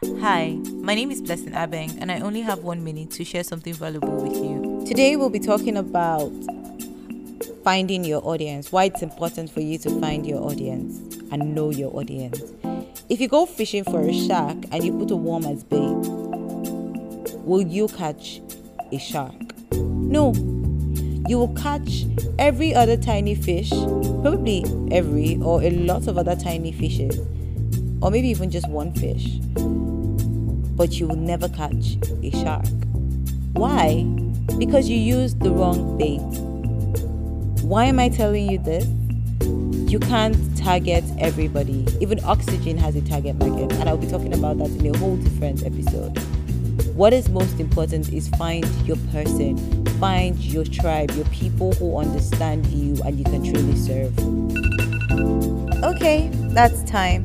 Hi, my name is Blessing Abeng, and I only have one minute to share something valuable with you. Today, we'll be talking about finding your audience, why it's important for you to find your audience and know your audience. If you go fishing for a shark and you put a worm as bait, will you catch a shark? No. You will catch every other tiny fish, probably every or a lot of other tiny fishes, or maybe even just one fish. But you will never catch a shark. Why? Because you used the wrong bait. Why am I telling you this? You can't target everybody. Even oxygen has a target market, and I'll be talking about that in a whole different episode. What is most important is find your person, find your tribe, your people who understand you and you can truly serve. Okay, that's time.